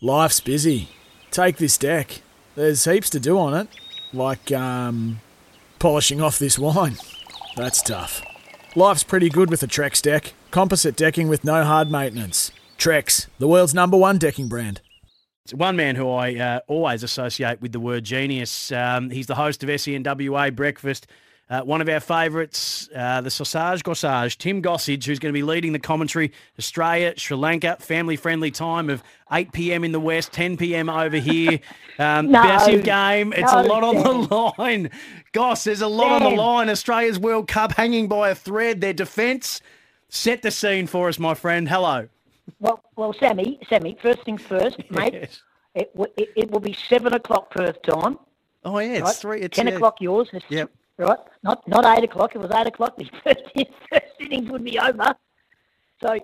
Life's busy. Take this deck. There's heaps to do on it, like um, polishing off this wine. That's tough. Life's pretty good with a Trex deck. Composite decking with no hard maintenance. Trex, the world's number one decking brand. It's one man who I uh, always associate with the word genius. Um, he's the host of SENWA Breakfast. Uh, one of our favourites, uh, the Sausage Gossage, Tim Gossage, who's going to be leading the commentary. Australia, Sri Lanka, family friendly time of 8 p.m. in the West, 10 p.m. over here. Um, No. massive game. It's a lot on the line. Goss, there's a lot on the line. Australia's World Cup hanging by a thread. Their defence. Set the scene for us, my friend. Hello. Well, well, Sammy, Sammy. First things first, mate. Yes. It, w- it, it will be seven o'clock Perth time. Oh, yeah, it's right? three. It's, ten yeah. o'clock yours. It's, Yep. Right. Not not eight o'clock. It was eight o'clock. The first, first innings would be over. So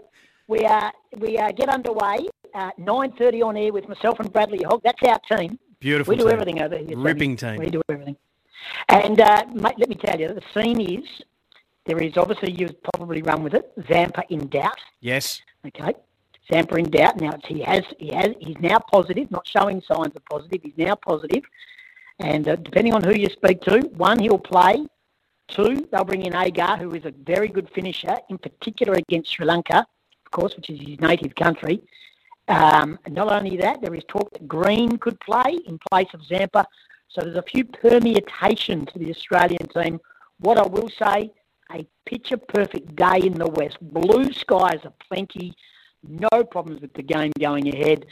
we uh, we uh, get underway. Uh, Nine thirty on air with myself and Bradley Hogg. That's our team. Beautiful. We do team. everything over here. Sammy. Ripping team. We do everything. And uh, mate, let me tell you, the scene is there is obviously you've probably run with it. Zampa in doubt. Yes. Okay. Zampa in doubt. Now it's, he has he has he's now positive, not showing signs of positive. He's now positive. And uh, depending on who you speak to, one he'll play. Two, they'll bring in Agar, who is a very good finisher, in particular against Sri Lanka, of course, which is his native country. Um, not only that, there is talk that Green could play in place of Zampa. So there's a few permutations to the Australian team. What I will say, a picture perfect day in the West. Blue skies are plenty, no problems with the game going ahead.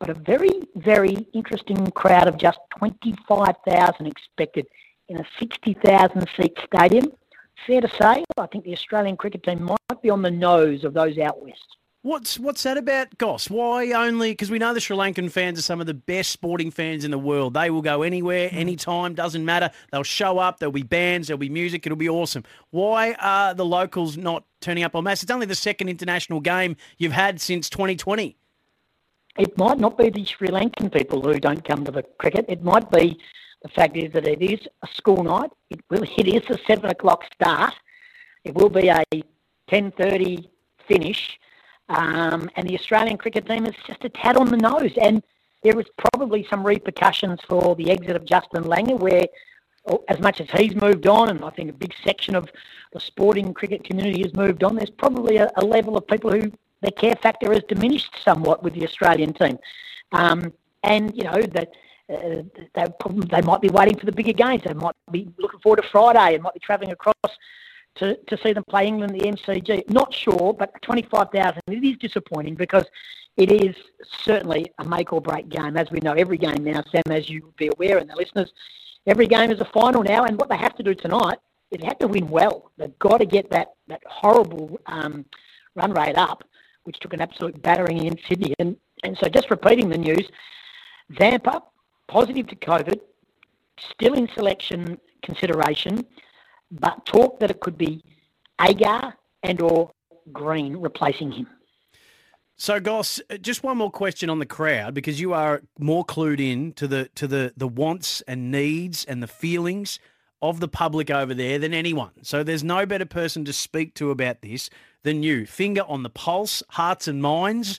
But a very, very interesting crowd of just 25,000 expected in a 60,000 seat stadium. Fair to say, I think the Australian cricket team might be on the nose of those out west. What's what's that about, Goss? Why only? Because we know the Sri Lankan fans are some of the best sporting fans in the world. They will go anywhere, hmm. anytime, doesn't matter. They'll show up. There'll be bands. There'll be music. It'll be awesome. Why are the locals not turning up on mass? It's only the second international game you've had since 2020. It might not be the Sri Lankan people who don't come to the cricket. It might be the fact is that it is a school night. It will. It is a seven o'clock start. It will be a ten thirty finish, um, and the Australian cricket team is just a tad on the nose. And there is probably some repercussions for the exit of Justin Langer, where oh, as much as he's moved on, and I think a big section of the sporting cricket community has moved on, there's probably a, a level of people who their care factor has diminished somewhat with the Australian team. Um, and, you know, that uh, they, they might be waiting for the bigger games. They might be looking forward to Friday and might be travelling across to, to see them play England, the MCG. Not sure, but 25,000, it is disappointing because it is certainly a make or break game. As we know, every game now, Sam, as you would be aware, and the listeners, every game is a final now. And what they have to do tonight is they have to win well. They've got to get that, that horrible um, run rate up, which took an absolute battering in Sydney. And, and so just repeating the news, Zampa, positive to COVID, still in selection consideration, but talk that it could be Agar and or Green replacing him. So, Goss, just one more question on the crowd because you are more clued in to the to the the wants and needs and the feelings of the public over there than anyone. So, there's no better person to speak to about this than you. Finger on the pulse, hearts and minds.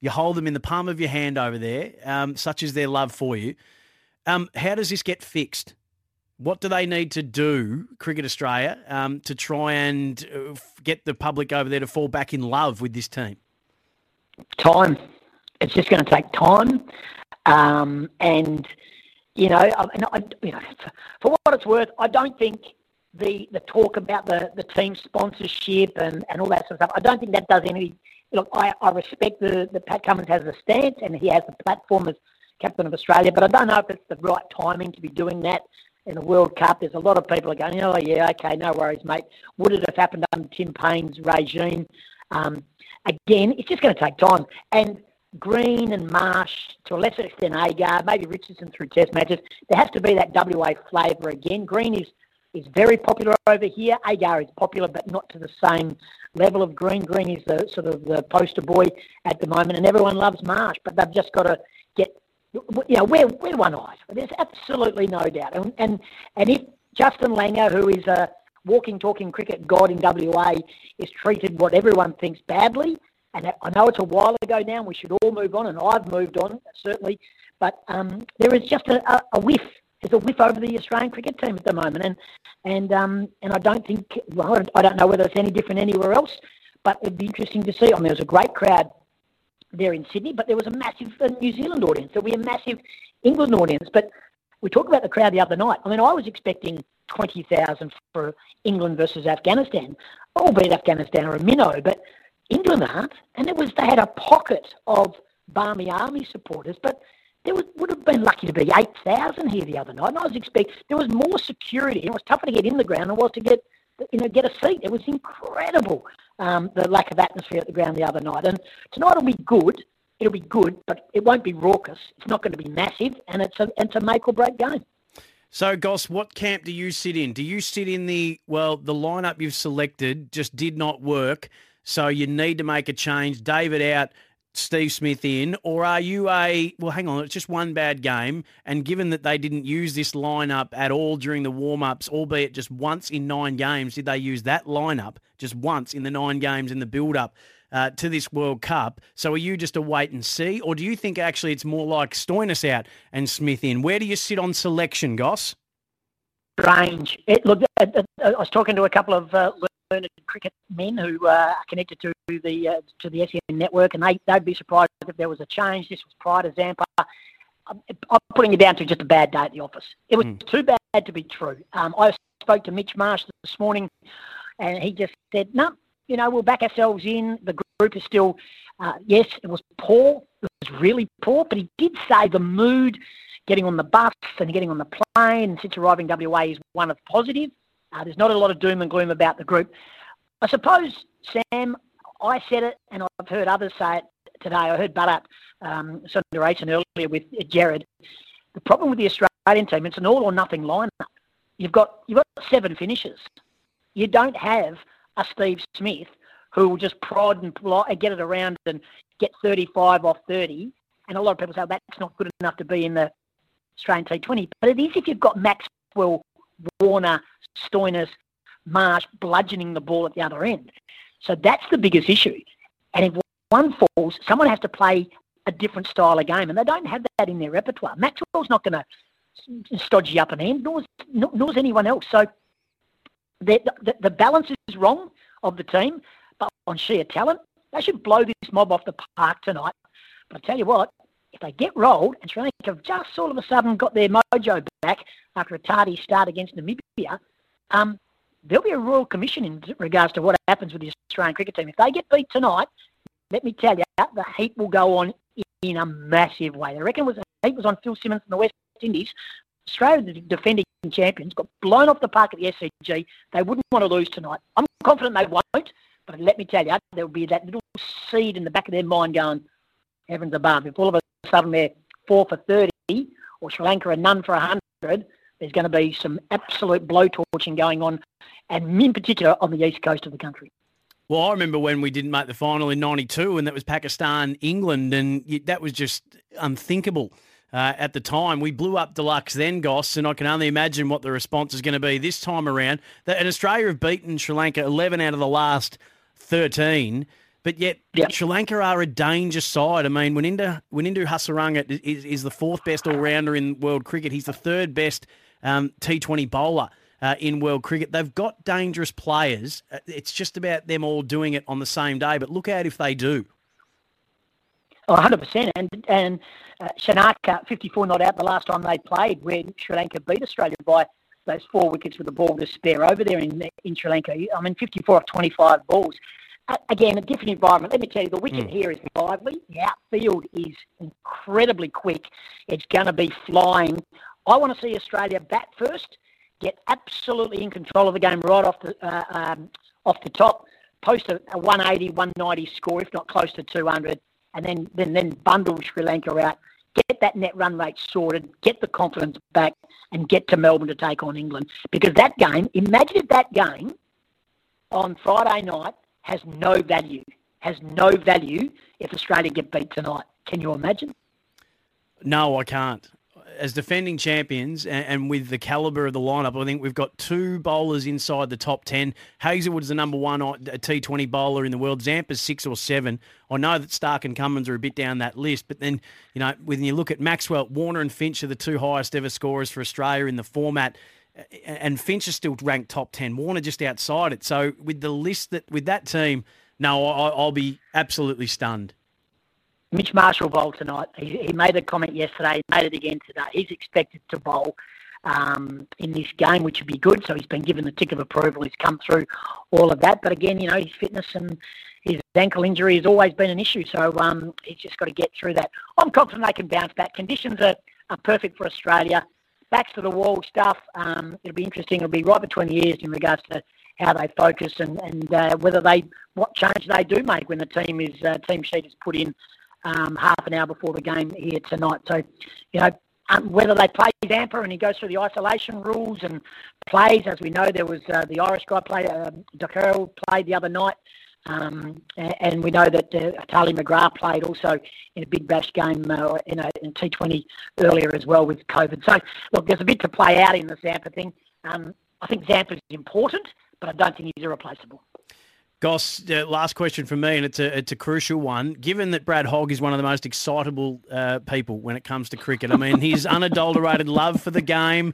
You hold them in the palm of your hand over there, um, such is their love for you. Um, how does this get fixed? What do they need to do, Cricket Australia, um, to try and uh, get the public over there to fall back in love with this team? time. It's just going to take time, um, and you know, and I, you know, for what it's worth, I don't think the the talk about the the team sponsorship and, and all that sort of stuff. I don't think that does any. Look, I, I respect the the Pat Cummins has a stance and he has the platform as captain of Australia, but I don't know if it's the right timing to be doing that in the World Cup. There's a lot of people are going, oh yeah, okay, no worries, mate. Would it have happened under Tim Paine's regime? Um, again, it's just going to take time. And Green and Marsh, to a lesser extent Agar, maybe Richardson through test matches. There has to be that WA flavour again. Green is is very popular over here. Agar is popular, but not to the same level of Green. Green is the sort of the poster boy at the moment, and everyone loves Marsh, but they've just got to get, you know, we're, we're one-eyed. There's absolutely no doubt. And, and, and if Justin Langer, who is a walking, talking cricket god in WA, is treated what everyone thinks badly, and I know it's a while ago now, we should all move on, and I've moved on, certainly, but um, there is just a, a whiff there's a whiff over the Australian cricket team at the moment, and and um, and I don't think well, I don't know whether it's any different anywhere else, but it'd be interesting to see. I mean, there was a great crowd there in Sydney, but there was a massive uh, New Zealand audience. There'll be a massive England audience. But we talked about the crowd the other night. I mean, I was expecting twenty thousand for England versus Afghanistan, albeit Afghanistan are a minnow, but England aren't. And it was they had a pocket of Barmy Army supporters, but there was, would have been lucky to be 8,000 here the other night. And I was expecting, there was more security. It was tougher to get in the ground than it was to get, you know, get a seat. It was incredible, um, the lack of atmosphere at the ground the other night. And tonight will be good. It'll be good, but it won't be raucous. It's not going to be massive, and it's a, it's a make or break game. So, Goss, what camp do you sit in? Do you sit in the, well, the lineup you've selected just did not work, so you need to make a change? David out, Steve Smith in, or are you a well? Hang on, it's just one bad game, and given that they didn't use this lineup at all during the warm ups, albeit just once in nine games, did they use that lineup just once in the nine games in the build up? Uh, to this World Cup. So are you just a wait and see, or do you think actually it's more like Stoinis out and Smith in? Where do you sit on selection, Goss? Strange. It, look, I, I was talking to a couple of uh, learned cricket men who uh, are connected to the uh, to the SEN network, and they they'd be surprised if there was a change. This was prior to Zampa. I'm, I'm putting it down to just a bad day at the office. It was mm. too bad to be true. Um, I spoke to Mitch Marsh this morning, and he just said, "No, you know, we'll back ourselves in. The group is still, uh, yes, it was poor. It was really poor, but he did say the mood." Getting on the bus and getting on the plane since arriving WA is one of positive. Uh, there's not a lot of doom and gloom about the group. I suppose, Sam, I said it, and I've heard others say it today. I heard Butt um, Sundaresan earlier with Jared. The problem with the Australian team, it's an all or nothing lineup. You've got you've got seven finishers. You don't have a Steve Smith who will just prod and get it around and get 35 off 30. And a lot of people say that's not good enough to be in the Australian T20. But it is if you've got Maxwell, Warner, Stoinis, Marsh bludgeoning the ball at the other end. So that's the biggest issue. And if one falls, someone has to play a different style of game, and they don't have that in their repertoire. Maxwell's not going to stodge you up an end, nor, nor is anyone else. So the, the, the balance is wrong of the team, but on sheer talent, they should blow this mob off the park tonight. But I tell you what, if they get rolled, and Sri Lanka have just all of a sudden got their mojo back after a tardy start against Namibia, um, there'll be a royal commission in regards to what happens with the Australian cricket team. If they get beat tonight, let me tell you, the heat will go on in a massive way. They reckon was, the heat was on Phil Simmons in the West Indies. Australia, the defending champions, got blown off the park at the SCG. They wouldn't want to lose tonight. I'm confident they won't, but let me tell you, there'll be that little seed in the back of their mind going, heavens above. If all of a sudden they're four for 30 or Sri Lanka are none for 100, there's going to be some absolute blowtorching going on, and in particular on the east coast of the country. Well, I remember when we didn't make the final in '92, and that was Pakistan, England, and that was just unthinkable uh, at the time. We blew up deluxe then, Goss, and I can only imagine what the response is going to be this time around. And Australia have beaten Sri Lanka 11 out of the last 13. But yet, yep. Sri Lanka are a danger side. I mean, Wanindu, Wanindu Hasaranga is, is the fourth best all rounder in world cricket. He's the third best um, T20 bowler uh, in world cricket. They've got dangerous players. Uh, it's just about them all doing it on the same day. But look out if they do. Oh, 100%. And, and uh, Shanaka, 54 not out the last time they played, when Sri Lanka beat Australia by those four wickets with the ball to spare over there in, in Sri Lanka. I mean, 54 off 25 balls again, a different environment. Let me tell you, the wicket mm. here is lively. The outfield is incredibly quick. It's going to be flying. I want to see Australia bat first, get absolutely in control of the game right off the uh, um, off the top, post a, a 180, 190 score, if not close to 200, and then then then bundle Sri Lanka out, get that net run rate sorted, get the confidence back, and get to Melbourne to take on England. Because that game, imagine if that game on Friday night has no value, has no value if Australia get beat tonight. Can you imagine? No, I can't as defending champions and, with the calibre of the lineup, I think we've got two bowlers inside the top 10. Hazlewood's the number one uh, T20 bowler in the world. Zampa's six or seven. I know that Stark and Cummins are a bit down that list, but then, you know, when you look at Maxwell, Warner and Finch are the two highest ever scorers for Australia in the format. And Finch is still ranked top 10. Warner just outside it. So with the list that, with that team, no, I, I'll be absolutely stunned. Mitch Marshall bowled tonight. He, he made a comment yesterday, made it again today. He's expected to bowl um, in this game, which would be good. So he's been given the tick of approval. He's come through all of that. But again, you know, his fitness and his ankle injury has always been an issue. So um, he's just got to get through that. I'm confident they can bounce back. Conditions are, are perfect for Australia. Backs to the wall stuff. Um, it'll be interesting. It'll be right between the ears in regards to how they focus and, and uh, whether they what change they do make when the team is uh, team sheet is put in um, half an hour before the game here tonight. So, you know, um, whether they play Zampa and he goes through the isolation rules and plays, as we know, there was uh, the Irish guy played, uh, played the other night. Um, and we know that uh, Tahlia McGrath played also in a big bash game uh, in, a, in T20 earlier as well with COVID. So, look, there's a bit to play out in the Zampa thing. Um, I think Zampa is important, but I don't think he's irreplaceable. Goss, uh, last question from me, and it's a it's a crucial one. Given that Brad Hogg is one of the most excitable uh, people when it comes to cricket, I mean his unadulterated love for the game,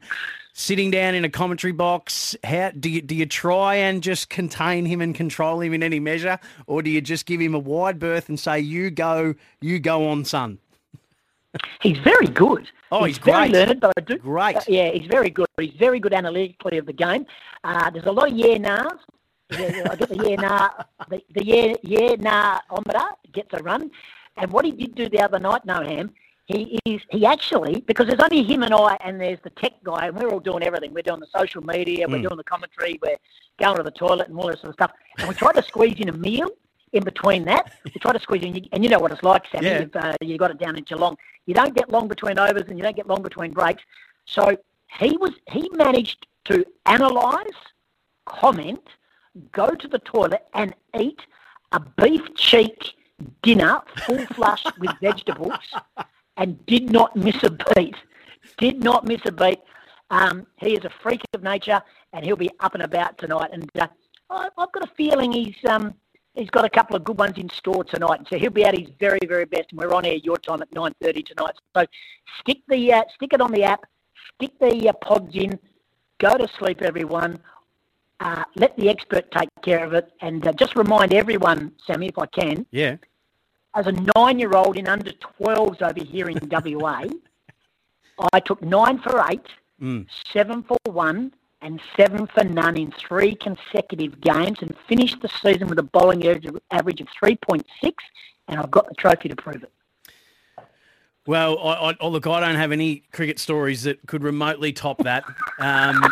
sitting down in a commentary box. How do you do you try and just contain him and control him in any measure, or do you just give him a wide berth and say, "You go, you go on, son"? He's very good. Oh, he's, he's very great. learned, but I do. Great. Uh, yeah, he's very good. He's very good analytically of the game. Uh, there's a lot of yeah nahs I get the yeah nah the, the yeah yeah nah ometer gets a run. And what he did do the other night, Noham, he is he actually because there's only him and I and there's the tech guy and we're all doing everything. We're doing the social media, we're mm. doing the commentary, we're going to the toilet and all this sort of stuff. And we try to squeeze in a meal in between that. We try to squeeze in, and you know what it's like, Sammy. Yeah. If, uh, you got it down in Geelong. You don't get long between overs and you don't get long between breaks. So he was he managed to analyse, comment, go to the toilet and eat a beef cheek dinner full flush with vegetables and did not miss a beat. Did not miss a beat. Um, he is a freak of nature and he'll be up and about tonight. And uh, I, have got a feeling he's um, he's got a couple of good ones in store tonight. So he'll be at his very, very best. And we're on air your time at 9.30 tonight. So stick, the, uh, stick it on the app, stick the uh, pods in, go to sleep, everyone. Uh, let the expert take care of it. And uh, just remind everyone, Sammy, if I can. Yeah. As a nine-year-old in under 12s over here in WA, I took nine for eight, mm. seven for one, and seven for none in three consecutive games, and finished the season with a bowling average of 3.6, and I've got the trophy to prove it. Well, I, I, oh, look, I don't have any cricket stories that could remotely top that. Um,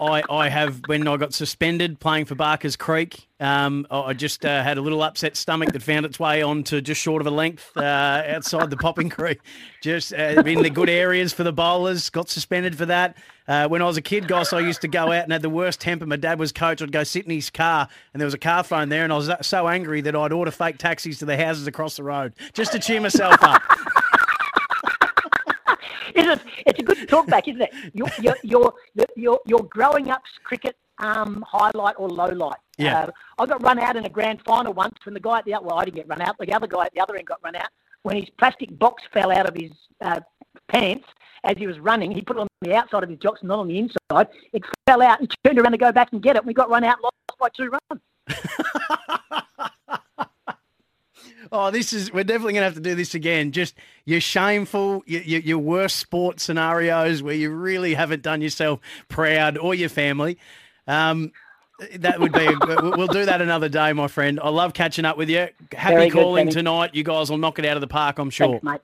I, I have when I got suspended playing for Barker's Creek. Um, I just uh, had a little upset stomach that found its way onto just short of a length uh, outside the popping crease. Just uh, in the good areas for the bowlers. Got suspended for that. Uh, when I was a kid, Goss, I used to go out and had the worst temper. My dad was coach. I'd go sit in his car, and there was a car phone there, and I was so angry that I'd order fake taxis to the houses across the road just to cheer myself up. it? It's a good talk back, isn't it? Your your your your, your growing up cricket um, highlight or low light. Yeah. Uh, I got run out in a grand final once when the guy at the well, I didn't get run out. The other guy at the other end got run out when his plastic box fell out of his uh, pants as he was running. He put it on the outside of his jocks, not on the inside. It fell out and turned around to go back and get it. We got run out, lost by two runs. Oh, this is, we're definitely going to have to do this again. Just your shameful, your, your, your, worst sports scenarios where you really haven't done yourself proud or your family. Um, that would be, we'll do that another day, my friend. I love catching up with you. Happy Very calling good, tonight. You guys will knock it out of the park, I'm sure. Thanks, mate.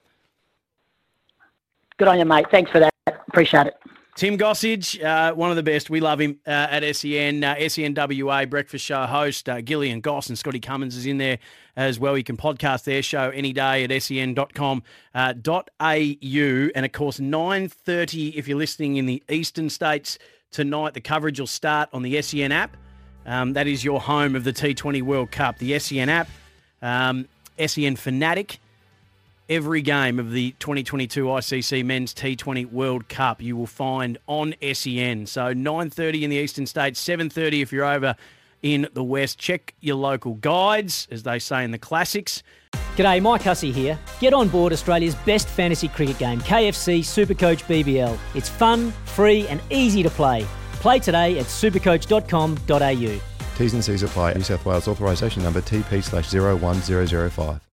Good on you, mate. Thanks for that. Appreciate it. Tim Gossage, uh, one of the best. We love him uh, at SEN. Uh, SENWA breakfast show host uh, Gillian Goss and Scotty Cummins is in there as well. You can podcast their show any day at sen.com.au. Uh, and of course, 9.30 if you're listening in the eastern states tonight, the coverage will start on the SEN app. Um, that is your home of the T20 World Cup. The SEN app, um, SEN Fanatic every game of the 2022 ICC Men's T20 World Cup you will find on SEN. So 9:30 in the eastern states, 7:30 if you're over in the west. Check your local guides, as they say in the classics. G'day, Mike Hussey here. Get on board Australia's best fantasy cricket game, KFC Supercoach BBL. It's fun, free, and easy to play. Play today at supercoach.com.au. T's and C's apply. New South Wales authorisation number TP slash 01005.